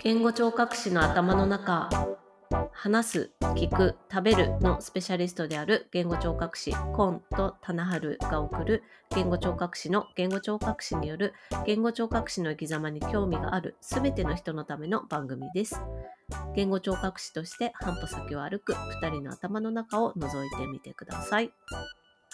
言語聴覚士の頭の中話す聞く食べるのスペシャリストである言語聴覚士コンと棚春が送る言語聴覚士の言語聴覚士による言語聴覚士の生き様に興味があるすべての人のための番組です。言語聴覚士として半歩先を歩く2人の頭の中を覗いてみてください。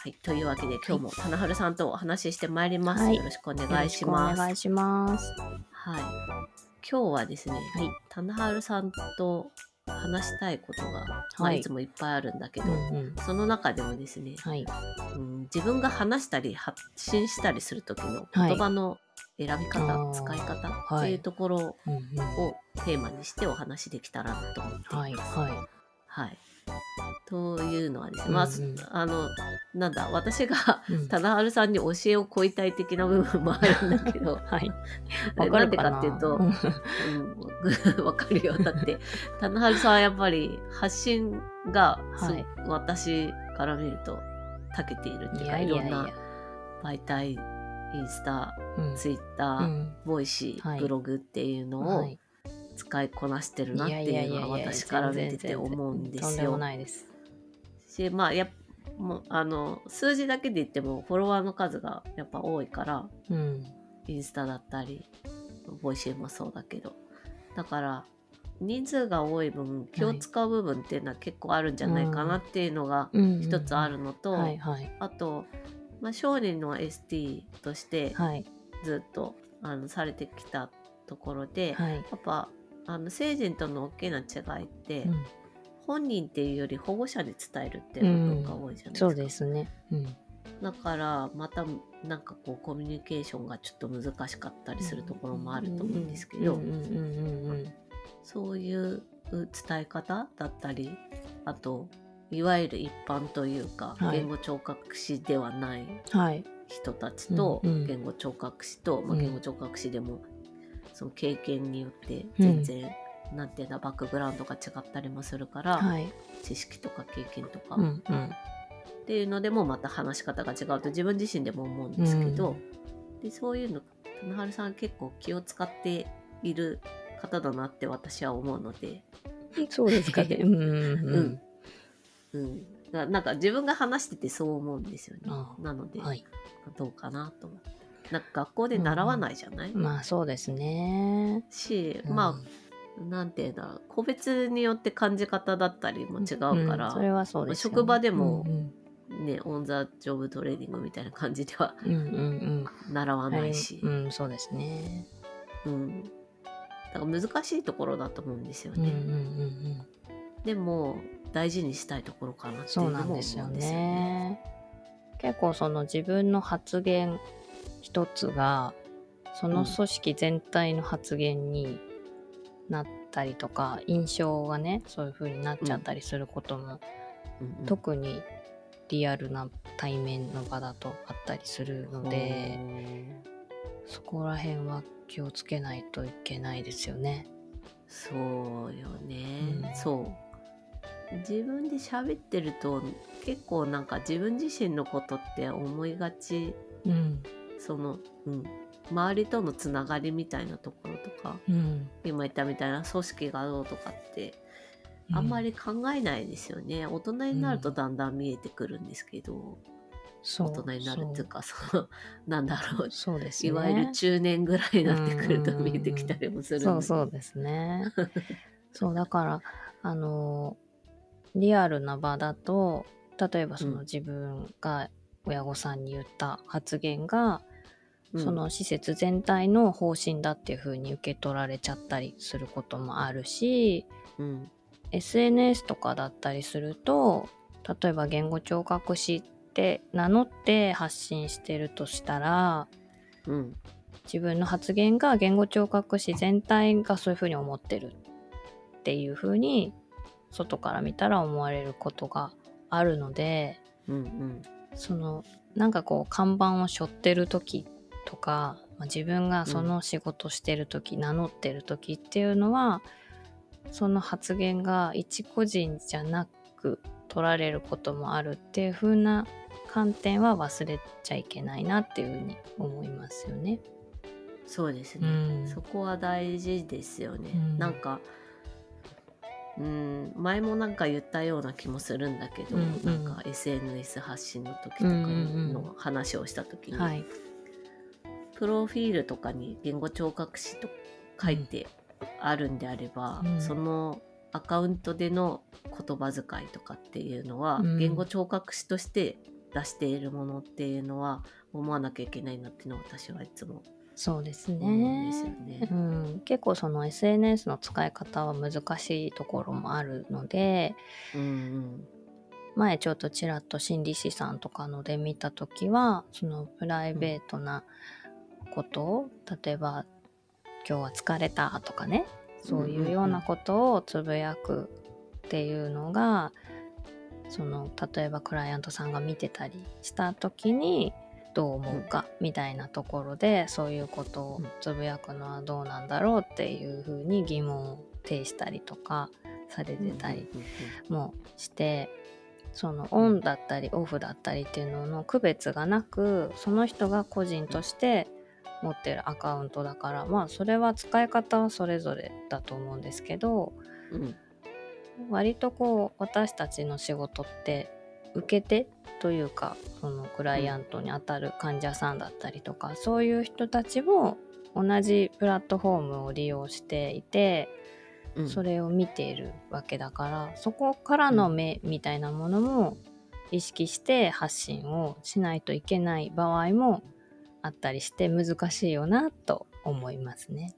はい、というわけで今日も棚春さんとお話ししてまいります、はい。よろしくお願いします。お願いします。はい。今日はですね、はい棚春さんと話したいことが、まあ、はいいつもいっぱいあるんだけど、うんうん。その中でもですね、はい。うん、自分が話したり発信したりする時のはい言葉の選び方、あー使い方はいっていうところを。テーマにしてお話できたらなと思っています。はい。ははいというのはですね、まあ、うんうんあのなんだ私が 棚春さんに教えを請いたい的な部分もあるんだけど はい。なわかんでるかな？かっていうと、うんうん、わかるよ。だって、棚春さんはやっぱり発信が、すはい私から見ると長けているっていうか、いろんな。媒体、インスタ、うんツイッター、うんボイシー、はいブログっていうのをはい。使いこなしてるなっていうのは私から見てて思うんですよとんでも。ないです。し、まあ、やっもうあの数字だけで言ってもフォロワーの数がやっぱ多いからうん。インスタだったり、ボイシーもそうだけど。だから、人数が多い分、気を使う部分っていうのは結構あるんじゃないかなっていうのがうん。一つあるのと、はいはい。あと、まあ、小児の ST としてはい。ずっと、あのされてきたところで、はい。やっぱ、あの成人との大きな違いって、うん本人っていうより保護者に伝えるっていう部分が多いじゃないですか。そうですね。うん。だからまたなんかこうコミュニケーションがちょっと難しかったりするところもあると思うんですけど、うんうんうんうんそういう伝え方だったりあといわゆる一般というか、はい言語聴覚士ではない。人たちと、うんうん言語聴覚士と、まあ、うん言語聴覚士でもその経験によって全然、なんていうんだバックグラウンドが違ったりもするから、はい。知識とか経験とか、うんうん。っていうのでもまた話し方が違うと自分自身でも思うんですけど、でそういうの棚春さん結構気を使っている方だなって私は思うので、そうですかね。うんうんうん。うん、だなんか自分が話しててそう思うんですよね。なので、はい。どうかなと思って。なんか学校で習わないじゃない、まあそうですね。し、うんまあなんていうんだ個別によって感じ方だったりも違うから、んそれはそうですよね職場でもうんねオン・ザ・ジョブ・トレーニングみたいな感じではうんうんうん習わうん。ないし、うん、そうですね。うん、だから難しいところだと思うんですようんうんうね、んうん。でも大事にしたいところかなっていそううのも思うんなんですよですよね。ね。結構その自分の発言一つがその組織全体の発言になったりとか、印象がねそういう風になっちゃったりすることも、うんうん。特にリアルな対面の場だとあったりするのでそこら辺は気をつけないといけないですよね。そうよね、うん。そう。自分で喋ってると結構なんか自分自身のことって思いがちうんその、うん、周りとのつながりみたいなところとかうん、今言ったみたいな組織がどうとかってあんまり考えないですよね、大人になるとだんだん見えてくるんですけど、そう大人になるっていうかそのなんだろう。そうですね。いわゆる中年ぐらいになってくるとうんうんうんうん見えてきたりもするそうそうですね。そうだからあのリアルな場だと例えばそのうん自分が親御さんに言った発言が、うんその施設全体の方針だっていう風に受け取られちゃったりすることもあるしうん、SNS とかだったりすると例えば言語聴覚士って名乗って発信してるとしたらうん、自分の発言が言語聴覚士全体がそういうふうに思ってるっていうふうに外から見たら思われることがあるのでうん、うん、そのなんかこう看板を背負ってる時とか、まあ自分がその仕事してる時、名乗ってる時っていうのはその発言が一個人じゃなく取られることもあるっていう風な観点は忘れちゃいけないなっていうふうに思いますよね。そうですね、うん。そこは大事ですよね、うん。なんかうん前もなんか言ったような気もするんだけど、うんうん。なんか SNS 発信の時とかうんうんうん。の話をした時に、はいプロフィールとかに言語聴覚士と書いてあるんであれば、うんそのアカウントでの言葉遣いとかっていうのは、うん言語聴覚士として出しているものっていうのは思わなきゃいけないなっていうのを私はいつもそうです思うんですよね。ね。うん、結構その SNS の使い方は難しいところもあるのでうんうん前ちょっとちらっと心理師さんとかので見た時はそのプライベートなこと？を、例えば「今日は疲れた」とかね。そういうようなことをつぶやくっていうのがその例えばクライアントさんが見てたりした時にどう思うか？みたいなところで、そういうことをつぶやくのはどうなんだろうっていうふうに疑問を呈したりとかされてたりもしてそのオンだったりオフだったりっていうのの区別がなくその人が個人として持ってるアカウントだからまあそれは使い方はそれぞれだと思うんですけどうん。うん割とこう私たちの仕事って受け手というかそのクライアントにあたる患者さんだったりとかそういう人たちも同じプラットフォームを利用していてうん。それを見ているわけだからそこからの目みたいなものも意識して発信をしないといけない場合もあったりして難しいよなと思いますね。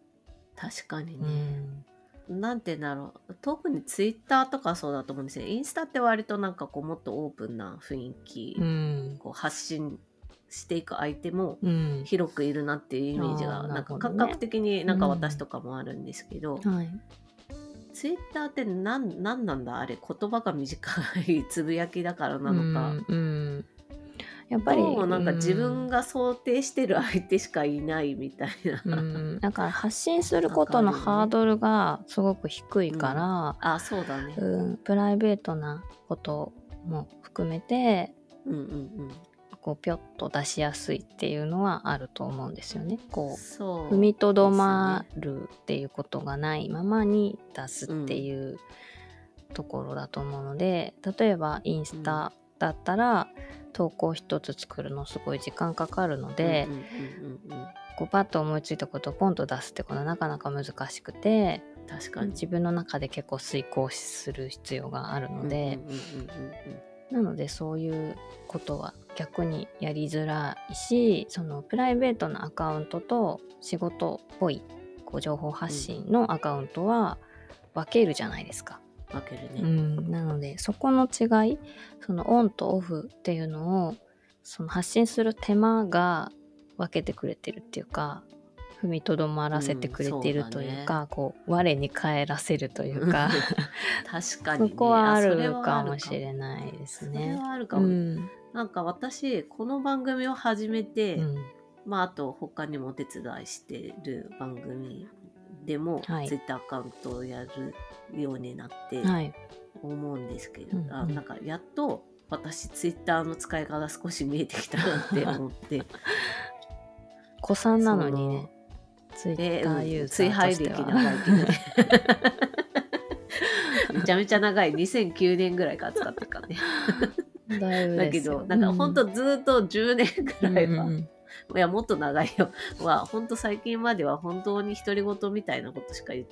確かにうね、ん、なんて言うんだろう。特にツイッターとかそうだと思うんですよ。インスタって割となんかこうもっとオープンな雰囲気、うん。こう発信していく相手もうん。広くいるなっていうイメージあがなんなるほどね。感覚的になんか私とかもあるんですけど、はい。ツイッターって何なんなんだ？あれ言葉が短いつぶやきだからなのか、うんうんやっぱりもなんか自分が、が想定してる相手しかいないみたいな、うん、だから発信することのハードルがすごく低いから、あそうだね、うん。プライベートなことも含めてうん、うんうん。こうぴょっと出しやすいっていうのはあると思うんですよね。こう踏みとどまるっていうことがないままに出すっていうところだと思うので、例えばインスタだったら投稿一つ作るのすごい時間かかるので、こうパッと思いついたことをポンと出すってことはなかなか難しくて確かに。自分の中で結構遂行する必要があるので、なのでそういうことは逆にやりづらいしそのプライベートなアカウントと仕事っぽいこう情報発信のアカウントは分けるじゃないですか。分けるうね、ん、なのでそこの違いそのオンとオフっていうのをその発信する手間が分けてくれてるっていうか踏みとどまらせてくれてるというか、こう我に返らせるというか。確かに、ね、そこはあるかもしれないですそれね。はあるかも、うん。なんか私この番組を始めて、うん。まああと他にもお手伝いしてる番組でも、はい。ツイッターアカウントをやるようになってはい。思うんですけど、うんうん。あなんかやっと私ツイッターの使い方少し見えてきたなって 思って。子さんなのにねツイで、ッターユーザーとしては、歴長いけどね。めちゃめちゃ長い。2009年ぐらいから使ってるからね。だいぶだけですよ。どなんかほんとずっと10年ぐらいは、うんうん。いやもっと長いよ。は本当最近までは本当に独り言みたいなことしか言っ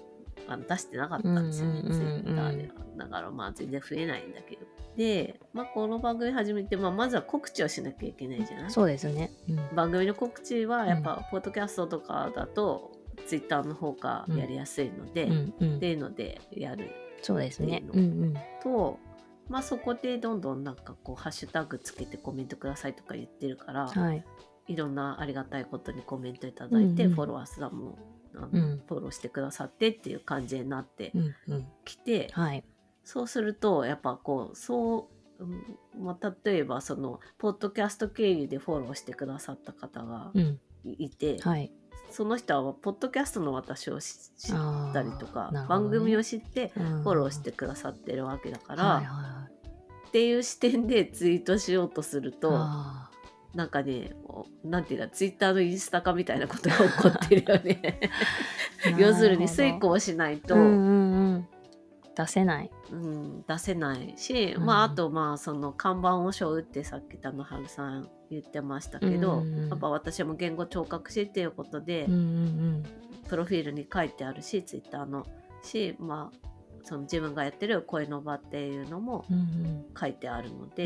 あの出してなかったんですよね、ツイッターで。はだからまあ全然増えないんだけど。で、まあ、この番組始めて、まあ、まずは告知をしなきゃいけないじゃない？そうですね。うん。番組の告知はやっぱ、ポッドキャストとかだとツイッターの方がやりやすいので、っていうのでやるそうですね。ううんうん。と、まあ、そこでどんどんなんかこうハッシュタグつけてコメントくださいとか言ってるから、はい。いろんなありがたいことにコメントいただいて、フォロワーさんもあの、うん。フォローしてくださってっていう感じになってうんうん。きて、はい。そうするとやっぱこうそう、うんまあ、例えばそのポッドキャスト経由でフォローしてくださった方がうん。いいて、はい。その人はポッドキャストの私を知知ったりとか、ね。組を知ってフフォローしてくださってるわけだから、はいはいはい。っていう視点でツイートしようとするとあなんかねおなんていうかツイッターのインスタ化みたいなことが起こってるよね。要するに遂行をしないと、うんうんうん、出せない。うん、出せないし、うん。まああとまあその看板を背負うってさっき田野春さん言ってましたけど、うんうんうん。やっぱ私も言語聴覚士っていうことで、うんうんプロフィールに書いてあるしツイッターの。しまあその自分がやってる声の場っていうのも書いてあるのうんで、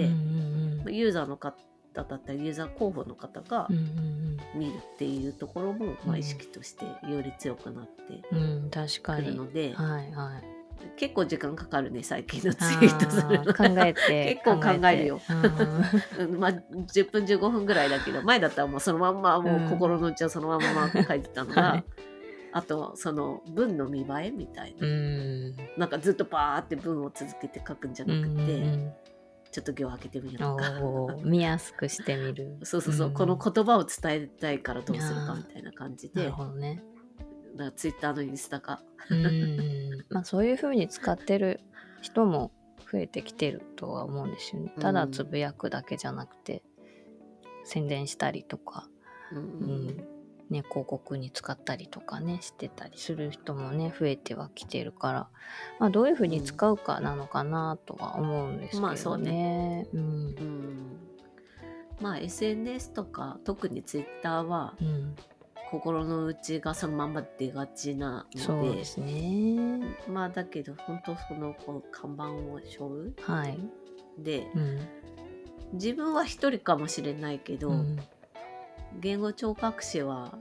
ユーザーの方だったりユーザー候補の方がうんうん見るっていうところも、まあ、うん意識としてより強くなってうんうん確かくるに。ので、はいはい。結構時間かかるね最近のツイートするの。考えて 結構考えるよ。まあ、10分15分ぐらいだけど前だったらもうそのまんまもうん。う心の内をそのまんま書いてたのが、はい。あとその文の見栄えみたいな、うん。うんなんかずっとバーって文を続けて書くんじゃなくて、うんうんちょっと行を開けてみよううんとか見やすくしてみる。そうそうそう、ん。この言葉を伝えたいからどうするかみたいな感じなでるほどね。だからツイッターのインスタ化うんうん まあそういう風に使ってる人も増えてきてるとは思うんですよね。ただつぶやくだけじゃなくて、宣伝したりとか、うんううん。んね、広告に使ったりとかねしてたりする人もね増えてはきてるから、まあ、どういう風に使うかなのかなとは思うんですけどね。まあそうね。うん。うん。まあ SNS とか特にツイッターはうん、心の内がそのまま出がちなそうのでね。まあだけど本当そのこう看板を背負う。はい。でうん。自分は一人かもしれないけど、うん言語聴覚士は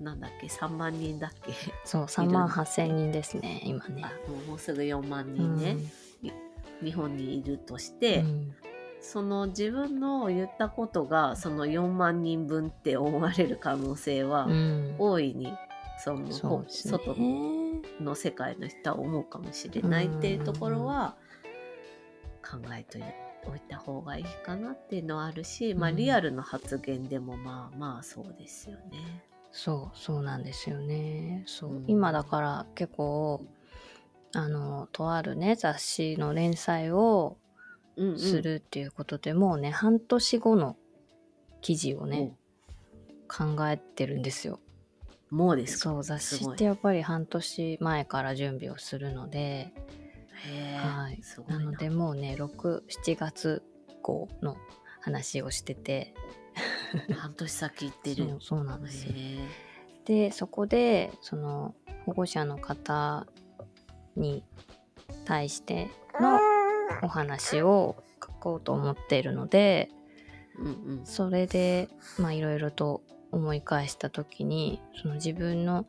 なんだっけ？3万人だっけ？そう3万8,000人ですね今ね。あもうすぐ4万人ね、日本にいるとして、うん。その自分の言ったことがその4万人分って思われる可能性はうん。大いにその、そうですね。外の世界の人は思うかもしれないっていうところは考えておいた方がいいかなっていうのはあるし、まあうんリアルの発言でもまあまあそうですよね。そうそうなんですよね。そう、うん。今だから結構あのとあるね雑誌の連載をうんうん。するっていうことで、もうね半年後の記事をね考えてるんですよ。おもうですか？そう雑誌ってやっぱり半年前から準備をするので、はい。すごいな。のでもうね67月号の話をしてて。半年先行ってる。そうそうなんですよ。へでそこでその保護者の方に対してのお話を書こうと思っているのでえうんうん。それでまあいろいろと思い返した時にその自分の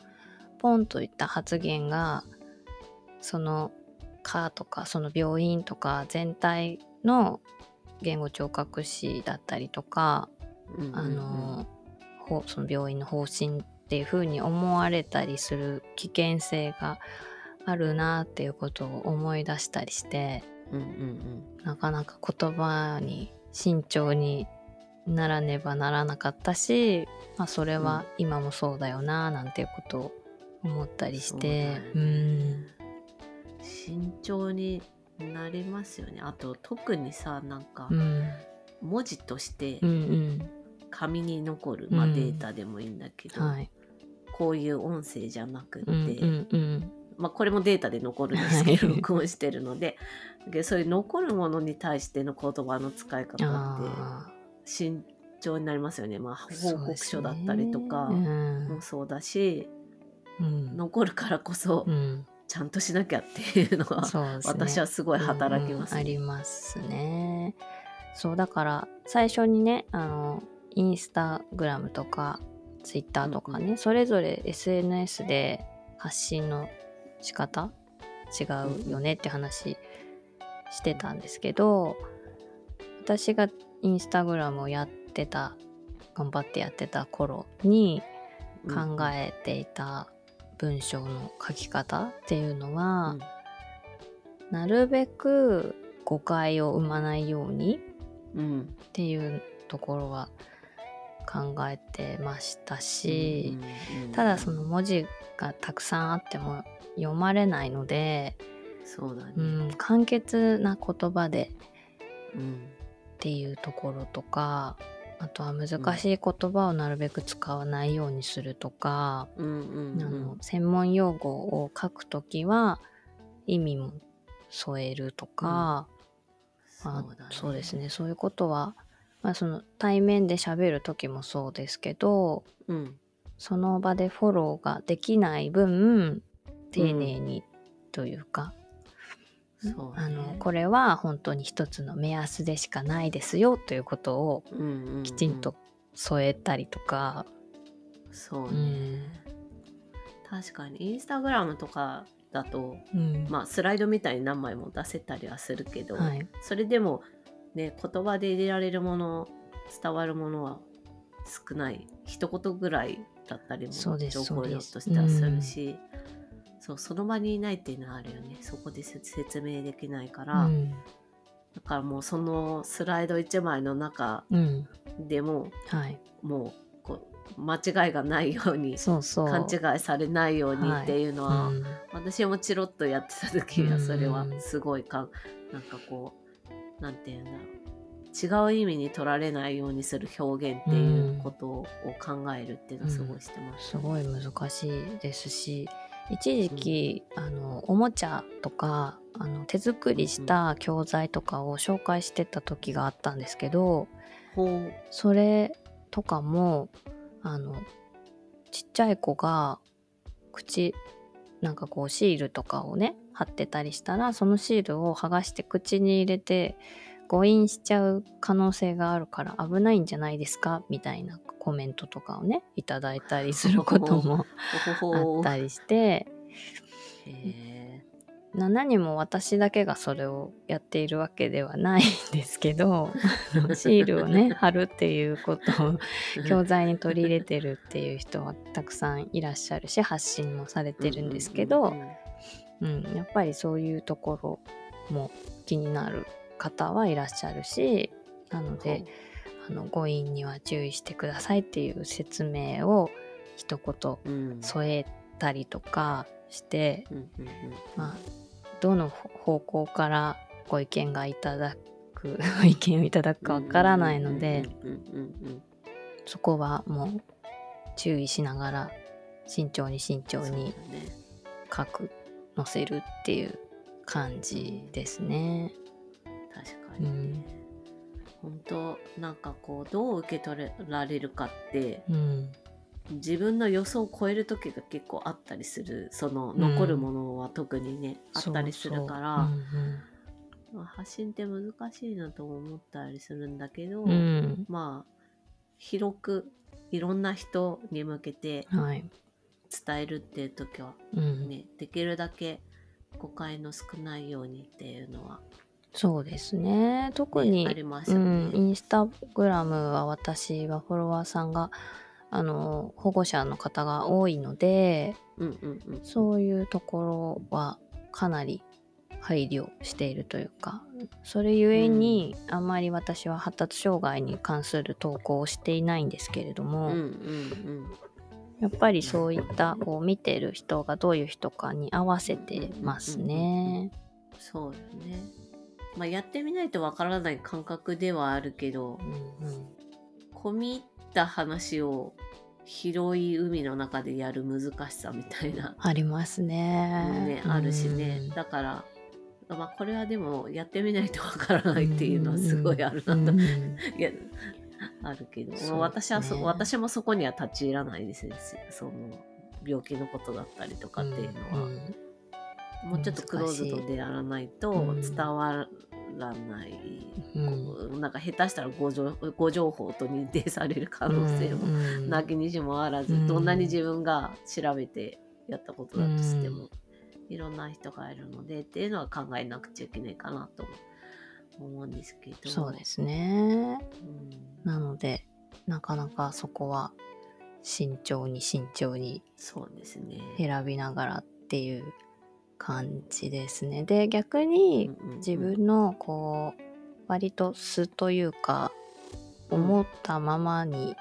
ポンといった発言がその科とかその病院とか全体の言語聴覚士だったりとかうんうんうん。あのほその病院の方針っていう風に思われたりする危険性があるなっていうことを思い出したりしてうんうんなかなか言葉に慎重にならねばならなかったし、まあ、それは今もそうだよななんていうことを思ったりしてうん慎重になりますよね。あと特にさなんかうん。文字としてうん紙に残る、まあ、うん。データでもいいんだけど、うんはい。こういう音声じゃなくて、うんうんうん。まあ、これもデータで残るんですけどはい。録音してるのでそういう残るものに対しての言葉の使い方ってあ慎重になりますよね、まあ、ー報告書だったりとかもそうだし、うんうん。残るからこそうんちゃんとしなきゃっていうのは、ね。私はすごい働きます、うんうんありますね。そうだから最初にねあのインスタグラムとかツイッターとかね、うんそれぞれ SNS で発信の仕方違うよねって話してたんですけど私がインスタグラムをやってた頑張ってやってた頃に考えていた文章の書き方っていうのは、うん。なるべく誤解を生まないようにうん。っていうところは考えてましたし、うんうんただその文字がたくさんあっても読まれないので、そうだね、うん、簡潔な言葉でうん。っていうところとかあとは難しい言葉をなるべく使わないようにするとか、うんうんうん。あの専門用語を書くときは意味も添えるとか、あそうだね。そうですね。そういうことは、まあ、その対面で喋る時もそうですけどうん。その場でフォローができない分丁寧にというか、そうね。あのこれは本当に一つの目安でしかないですよということをうんうんうん。きちんと添えたりとか、そうね、うん。確かにインスタグラムとかだとうん。まあスライドみたいに何枚も出せたりはするけど、はい。それでもね言葉で入れられるもの伝わるものは少ない。一言ぐらいだったりも情報量としてはするしそうその場にいないっていうのはあるよね。そこで説説明できないから、うん。だからもうそのスライド1枚の中うん。でもはい、もうこう間違いがないようにそうそう。勘違いされないようにっていうのは、うん。私もチロッとやってた時はうんそれはすごいかんなんかこうなんていうんだろう違う意味に取られないようにする表現っていうことを考えるっていうのはすごいしてます。すごい難しいですし一時期、あのおもちゃとかあの手作りした教材とかを紹介してた時があったんですけどそれとかもあのちっちゃい子が口なんかこうシールとかをね貼ってたりしたらそのシールを剥がして口に入れて誤飲しちゃう可能性があるから危ないんじゃないですか？みたいなコメントとかをねいただいたりすることもあったりして。何も私だけがそれをやっているわけではないんですけど シールをね貼るっていうことをー教材に取り入れてるっていう人はたくさんいらっしゃるし発信もされてるんですけど、うんうんうんうん、やっぱりそういうところも気になる方はいらっしゃるしなのであの誤飲には注意してくださいっていう説明を一言うん。添えたりとかして、まあ、どの方向からご意見がいただく ご意見をいただくかわからないので、そこはもう注意しながら慎重に慎重にね。書く載せるっていう感じですね。確かうにね。ん本当なんかこうどう受け取られるかってうん。自分の予想を超える時が結構あったりする。そのうん。残るものは特にね、あったりするから。そうまあ発信って難しいなとも思ったりするんだけど、そううん。うんまあ広くいろんな人に向けてはい。伝えるっていう時はうん。ね、できるだけ誤解の少ないようにっていうのは、そうですね特に、ねありますようん、イね。ンスタグラムは私はフォロワーさんがあの保護者の方が多いのでうんうんうんそういうところはかなり配慮しているというかそれゆえに、あんまり私は発達障害に関する投稿をしていないんですけれども、うんうんやっぱりそういったこう見てる人がどういう人かに合わせてますね。うん、そうよね。まあやってみないとわからない感覚ではあるけどうんうん込み入った話を広い海の中でやる難しさみたいな。ありますね。ね、あるしね。うん。だから、まあ、これはでもやってみないとわからないっていうのはすごいあるなと、うん。いやあるけど、ね。私はそ私もそこには立ち入らないですね。その病気のことだったりとかっていうのは、うんもうちょっとクローズドでやらないとうん伝わらない、うん。なんか下手したら誤情誤情報と認定される可能性もうん。なきにしもあらず、うん。どんなに自分が調べてやったことだとしても、うん。いろんな人がいるのでっていうのは考えなくちゃいけないかなと思うんですけど。そうですね。うん。なのでなかなかそこは慎重に慎重にそうですね。選びながらっていう感じですね。で逆にうんうんうん。自分のこう割と素というか思ったままに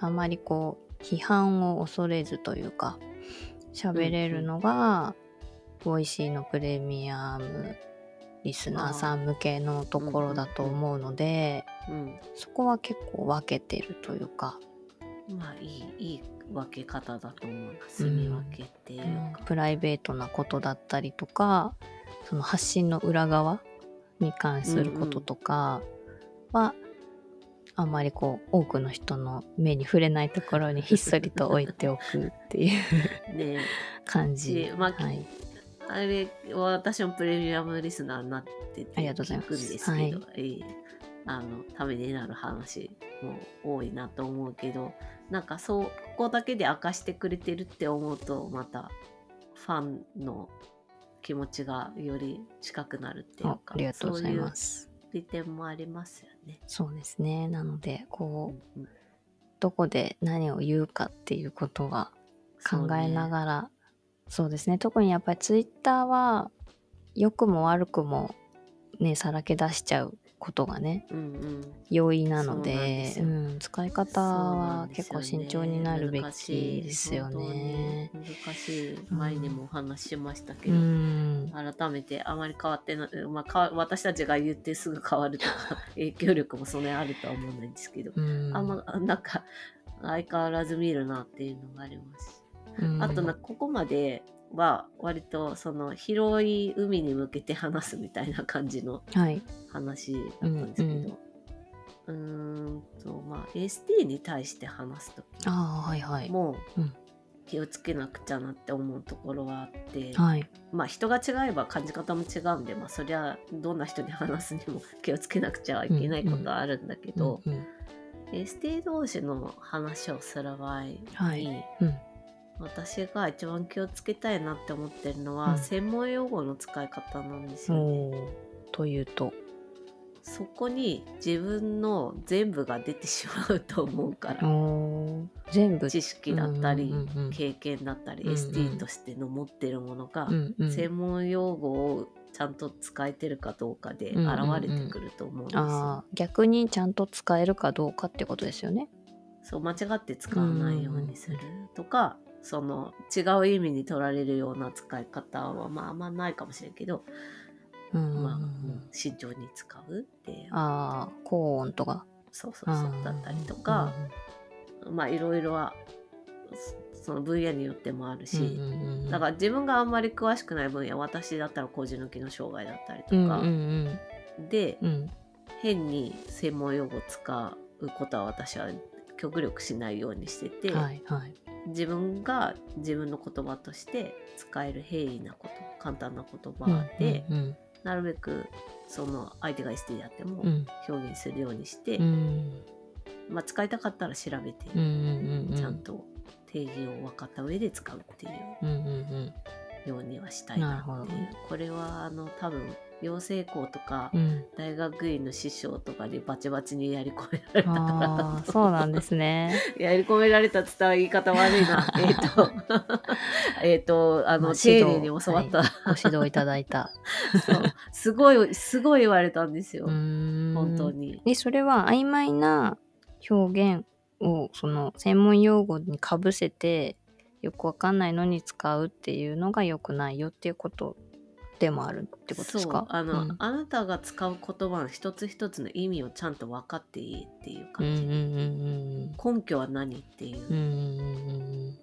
あまりこう批判を恐れずというか喋れるのが、ボイシーのプレミアムリスナーさん向けのところだと思うので、うん。そこは結構分けてるというか、まあいいいい分け方だと思うな住み分けって。いうか、プライベートなことだったりとかその発信の裏側に関することとかは、あんまりこう多くの人の目に触れないところにひっそりと置いておくっていう ね。感じ。しまあはい、あれ私もプレミアムリスナーになってて聞くんですけど、ええあのためになる話も多いなと思うけどなんかそうここだけで明かしてくれてるって思うとまたファンの気持ちがより近くなるっていうあかありがとうございまそうす。いう利点もありますよね。そうですね。なのでこううんうんどこで何を言うかっていうことは考えながらそう,、ですね特にやっぱりツイッターは良くも悪くもねさらけ出しちゃうことがねうんうん。容易なのでうん、使い方は結構慎重になるべ難しいきですよね。本当に難しい。前にもお話ししましたけうど、ん。改めてあまり変わってない、まあ、かわ私たちが言ってすぐ変わるとか影響力もそんなにあるとは思わないんですけど、うん。あんま なんか相変わらず見るなっていうのがあります。うん。あとなここまでは割とその広い海に向けて話すみたいな感じのはい。話だったんですけど、うーんとまあ ST に対して話すとああはいはい。もううん。気をつけなくちゃなって思うところはあって、はい。まあ人が違えば感じ方も違うんで、まあ、そりゃどんな人に話すにも 気をつけなくちゃいけないことはあるんだけど、うんうん ST 同士の話をする場合に、はい。うん私が一番気をつけたいなって思ってるのは、うん専門用語の使い方なんですよね。というと。そこに自分の全部が出てしまうと思うから、全部知識だったり、うんうんうん経験だったり、うんうん ST としての持ってるものが、うんうん専門用語をちゃんと使えてるかどうかで現うんうんうんれてくると思うんですよ。あー逆にちゃんと使えるかどうかってことですよね。そう間違って使わないようにするとか、その違う意味に取られるような使い方はまああんまないかもしれんけど、うん。まあ、慎重に使うっていう。ああ高音とか。そうそうそうだったりとか、まあいろいろはそその分野によってもあるし、うんうんうんだから自分があんまり詳しくない分野私だったら麹抜きの障害だったりとか、うんうんでうん。うん。変に専門用語を使うことは私は極力しないようにしてて、はいはい。自分が自分の言葉として使える平易なこと簡単な言葉で、うんなるべくその相手が ST であってもうん。表現するようにして、うん。うんまあ、使いたかったら調べて、うんうんうん。ちゃんと定義を分かった上で使うっていううんうんうん。ようにはしたいなっていう。なるほどこれはあの多分養成校とかうん大学院の師匠とかにバチバチにやり込められたからそうなんですね。やり込められたって言ったら言い方悪いな。えっと、えっと、あの、まあ丁寧に教わった。ご指導いただいた。そうすごい、すごい言われたんですよ。本当に。でそれは曖昧な表現をその専門用語にかぶせてよくわかんないのに使うっていうのが良くないよっていうことでもあるってことですそうかあの、うん。あなたが使う言葉の一つ一つの意味をちゃんと分かっていいっていううん感じ。うんうん根拠は何っていう。うんうんうん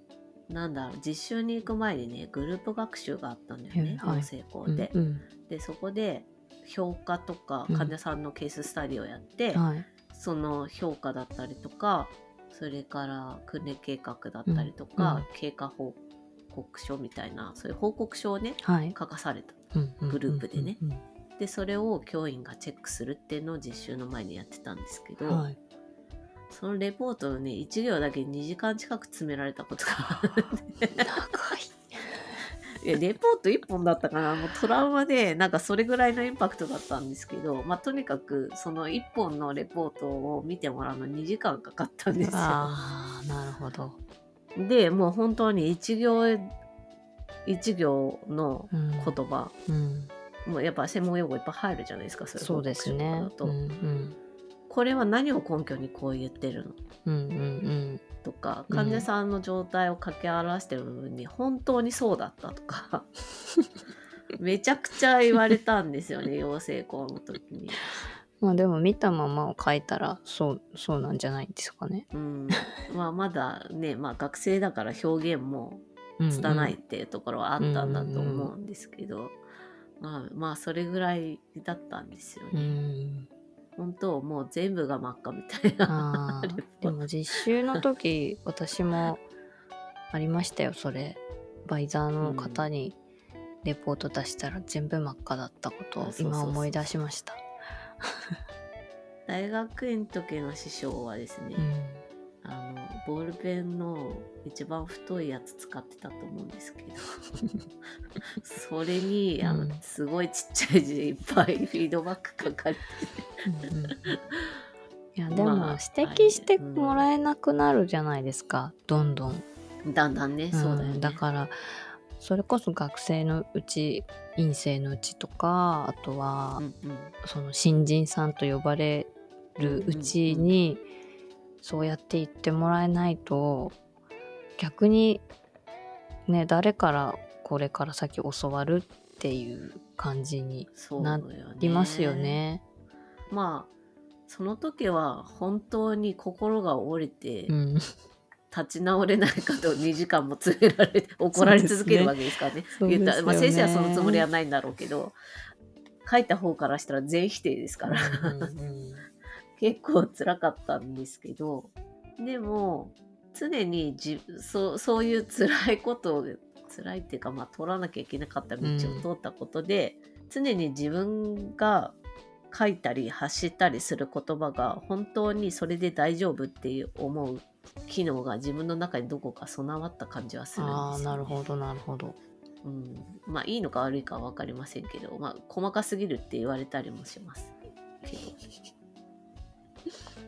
なんだろう、実習に行く前にね、グループ学習があったんだよね、はい。養成校うんで。うん。で、そこで、評価とかうん。患者さんのケーススタディをやって、はい。その評価だったりとかそれから訓練計画だったりとか、うんうん経過報告書みたいなそういう報告書をねはい書かされたうんうんグループでね。でそれを教員がチェックするっていうのを実習の前にやってたんですけど、はい。そのレポートをね1行だけ2時間近く詰められたことがある長い。いやレポート1本だったかな。もうトラウマでなんかそれぐらいのインパクトだったんですけど、まあ、とにかくその1本のレポートを見てもらうの2時間かかったんですよ。ああなるほど、でもう本当に1行1行のうん、言葉、うん、もうやっぱ専門用語いっぱい入るじゃないですかそうですね。うんうん。これは何を根拠にこう言ってるの？うんうんとかうん。患者さんの状態を掛け表してる部分に本当にそうだったとか。めちゃくちゃ言われたんですよね 養成校の時に。まあでも見たままを書いたらそうそうなんじゃないですかね。うん、まあまだね、まあ、学生だから表現も拙いっていうところはあったんだと思うんですけど、まあまあそれぐらいだったんですようね。ん。本当もう全部が真っ赤みたいな。でも実習の時私もありましたよそれ。バイザーの方にレポート出したら全部真っ赤だったことを今思い出しました。大学院の時の師匠はですね、うんボールペンの一番太いやつ使ってたと思うんですけど。それにあの、うん。すごいちっちゃい字でいっぱいフィードバック書かれてうんうん いやでもまあ指摘してもらえなくなるじゃないですか、どんどん。だんだんね、そうだよね。んだからそれこそ学生のうち院生のうちとかあとは、うんうん。その新人さんと呼ばれるうちに、そうやって言ってもらえないと逆にね誰からこれから先教わるっていう感じになりますよね。まあその時は本当に心が折れて、うん、立ち直れないかと2時間も詰められて怒られ続けるわけですからね。ね。言ったまあ、先生はそのつもりはないんだろうけど書いた方からしたら全否定ですから。うんうん結構辛かったんですけどでも常にじそうそういう辛いことを辛いっていうか、まあ、通らなきゃいけなかった道を通ったことで、常に自分が書いたり発したりする言葉が本当にそれで大丈夫っていう思う機能が自分の中にどこか備わった感じはするんですよ、ああなるほどなるほど。うん、まあいいのか悪いかは分かりませんけど、まあ、細かすぎるって言われたりもしますけど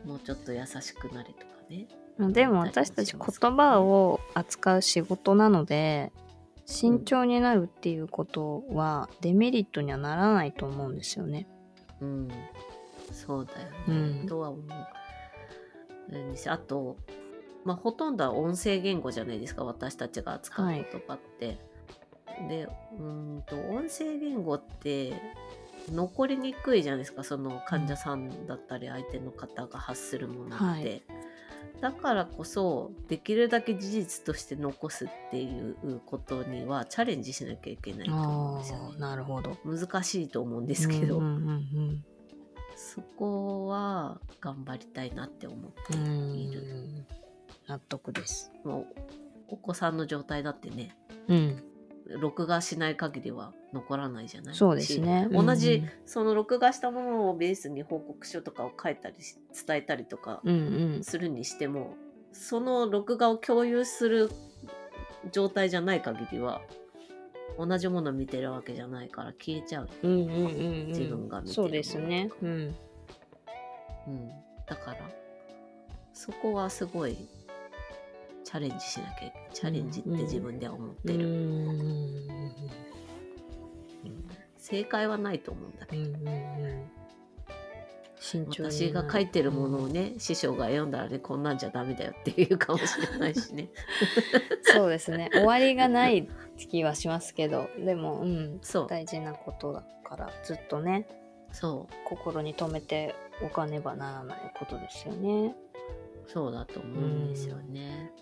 もうちょっと優しくなれとかね。でも私たち言葉を扱う仕事なので慎重になるっていうことはデメリットにはならないと思うんですよね。うん。そうだよね、うん。とは思う。あと、まあ、ほとんどは音声言語じゃないですか。私たちが扱う言葉って、でうーんと音声言語って残りにくいじゃないですかその患者さんだったり相手の方が発するものって、はいだからこそできるだけ事実として残すっていうことにはチャレンジしなきゃいけないと思うんですよね。なるほど。難しいと思うんですけど、うんうんそこは頑張りたいなって思ってうんうんいる。うん納得です。もうお子さんの状態だってねうん録画しない限りは残らないじゃない？そうですね。し同じ、うんその録画したものをベースに報告書とかを書いたりし伝えたりとかうんうん。するにしても、その録画を共有する状態じゃない限りは同じものを見てるわけじゃないから消えちゃう、うんうんうんうん。自分が見てるそうですね。うん。うん、だからそこはすごいチャレンジしなきゃチャレンジって自分では思ってうる、んうん正解はないと思うんだけど、うんうんうん。私が書いてるものをね、師匠が読んだらねこんなんじゃダメだよっていうかもしれないしね。そうですね。終わりがない気はしますけどでもうん。大事なことだからずっとねそう。心に留めておかねばならないことですよね。そうだと思うんですよね。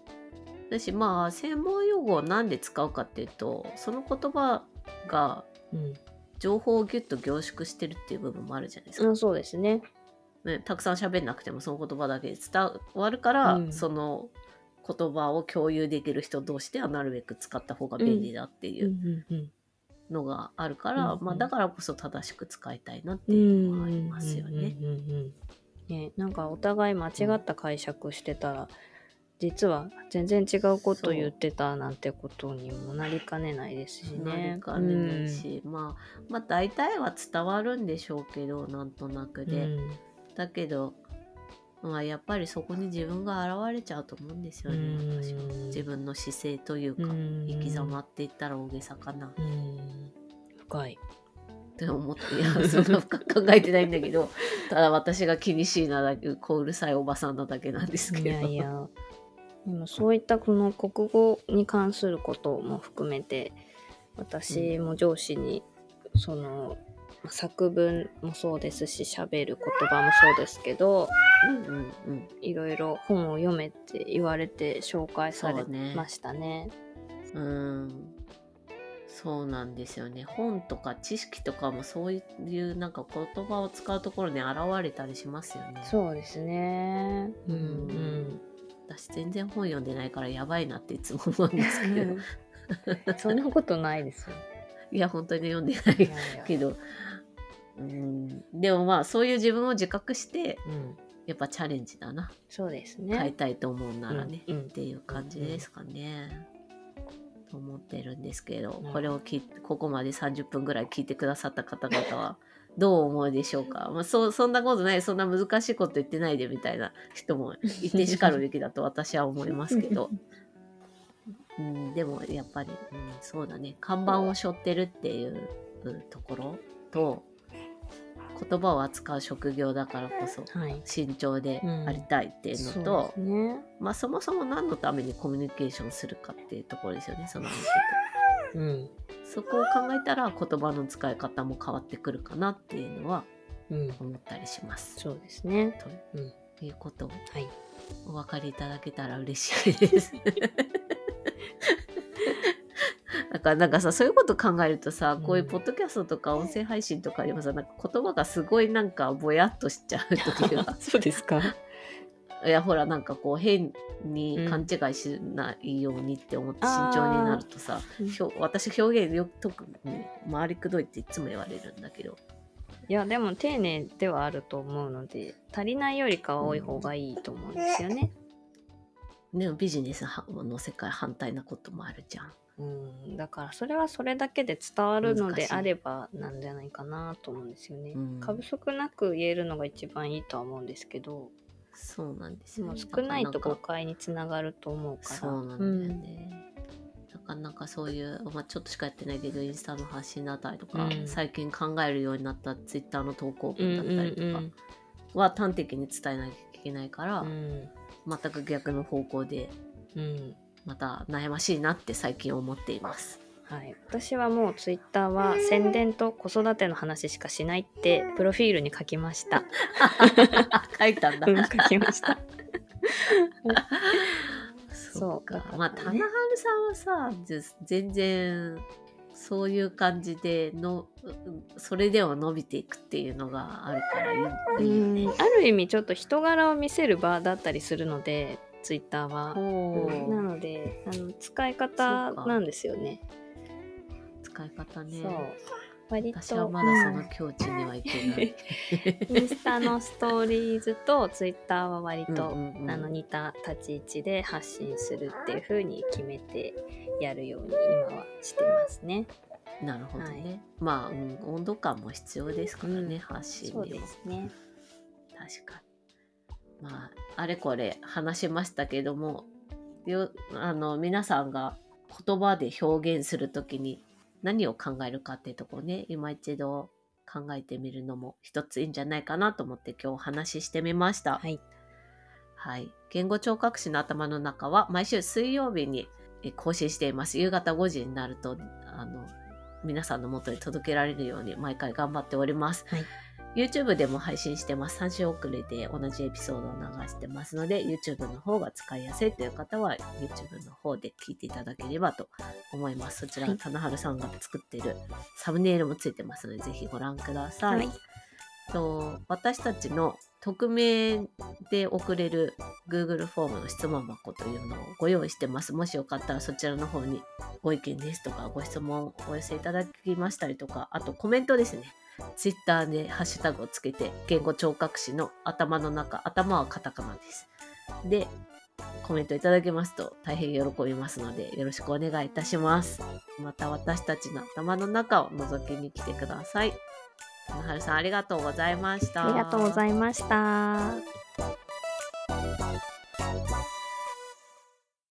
だしまあ専門用語を何で使うかっていうとその言葉がうん、情報をギュッと凝縮してるっていう部分もあるじゃないですか。うん、そうですね。ね、たくさん喋んなくてもその言葉だけで伝わるから、うんその言葉を共有できる人同士ではなるべく使った方が便利だっていうんううんのがあるから、うんまあ、だからこそ正しく使いたいなってうんいうのはありますよね。うんうんうんうんねなんかお互い間違った解釈してたら、実は全然違うこと言ってたなんてことにもなりかねないですしなねり。かねないし、まあまあ大体は伝わるんでしょうけどなんとなくうん、で、うん。だけど、まあ、やっぱりそこに自分が現れちゃうと思うんですよね、うん。私は自分の姿勢というか、うん。生き様って言ったら大げさかな、うん。深い。って思っていやそんな深く考えてないんだけどただ私が気にしいなだけこううるさいおばさんなだけなんですけいどやいやでもそういったこの国語に関することも含めて私も上司にそのまあ作文もそうですし喋る言葉もそうですけどうんうんうんいろいろ本を読めって言われて紹介されましたね。うんそうなんですよね本とか知識とかもそういうなんか言葉を使うところに現れたりしますよね。そうですね。うんううんん。私全然本読んでないからやばいなっていつも思うんですけど。そんなことないですよ。いや本当に読んでないけど、うん、でもまあそういう自分を自覚してうん、やっぱチャレンジだな、そうです変えね。たいと思うならね、うんうん。っていう感じですかね。と思ってるんですけど、うん。これを聞いここまで30分ぐらい聞いてくださった方々はどう思うでしょうか、まあ、そそんなことないそんな難しいこと言ってないでみたいな人もいてしかるべきだと私は思いますけど、うん、でもやっぱり、うん、そうだね。看板を背負ってるっていううんところと言葉を扱う職業だからこそはい。慎重でありたいっていうのと、そうですね。まあそもそも何のためにコミュニケーションするかっていうところですよねその話うん。とそこを考えたら言葉の使い方も変わってくるかなっていうのはうん。思ったりします。そうですね。とうん。いうことをはい。お分かりいただけたら嬉しいです。だからなんかさそういうこと考えるとさ、こういうポッドキャストとか音声配信とかでもさなんか言葉がすごいなんかぼやっとしちゃう時が そうですか。いやほらなんかこう変にうん勘違いしないようにって思って慎重になるとさ、うん。ひょ私表現よく特に回りくどいっていつも言われるんだけど。いやでも丁寧ではあると思うので足りないよりかは多い方がいいと思うんですよね。でもビジネスの世界反対なこともあるじゃん。うん、だからそれはそれだけで伝わるのであればなんじゃないかなと思うんですよね。うん。過不足なく言えるのが一番いいとは思うんですけど、そうなんですよ、ね。少ないと誤解につながると思うから。そうなんだよね。なかなかそういう、まあ、ちょっとしかやってないけどインスタの発信だったりとか、うん最近考えるようになったツイッターの投稿うん。文だったりとかうんは端的に伝えなきゃいけないから、うん全く逆の方向でうんうんまた悩ましいなって最近思っています。はい、私はもうツイッターは宣伝と子育ての話しかしないってプロフィールに書きました。書いたんだ。うん書きました。そうか。そうまあ、棚春さんはさ、全然、そういう感じでの、うんそれでも伸びていくっていうのがあるからいいようんね。ある意味ちょっと人柄を見せる場だったりするのでツイッターは。なうのであの使い方なんですよね。使い方ね。そう割と私はまだその境地にはいけない。う んインスタのストーリーズとツイッターは割と、うんうんうんあの似た立ち位置で発信するっていう風に決めてやるように今はしてますね。なるほどね。はいまあ、うん、温度感も必要ですからね、うん発信そう。ですね。確かに。まあ、あれこれ話しましたけども、よあの皆さんが言葉で表現するときに何を考えるかっていうところね、今一度考えてみるのも一ついいんじゃないかなと思って今日お話ししてみました。はい。はい。言語聴覚士の頭の中は毎週水曜日にえ更新しています。夕方5時になると、あの、皆さんの元に届けられるように毎回頑張っております。はい YouTube でも配信してます。3週遅れで同じエピソードを流してますので、YouTube の方が使いやすいという方は YouTube の方で聞いていただければと思います。そちら、はい棚春さんが作っているサムネイルもついてますので、ぜひご覧ください。はいと私たちの匿名で送れる Google フォームの質問箱というのをご用意してます。もしよかったらそちらの方にご意見ですとかご質問をお寄せいただきましたりとか、あとコメントですね。ツイッターでハッシュタグをつけて言語聴覚士の頭の中、頭はカタカナです。で、コメントいただけますと大変喜びますのでよろしくお願いいたします。また私たちの頭の中を覗きに来てください。花春さんありがとうございました。ありがとうございました。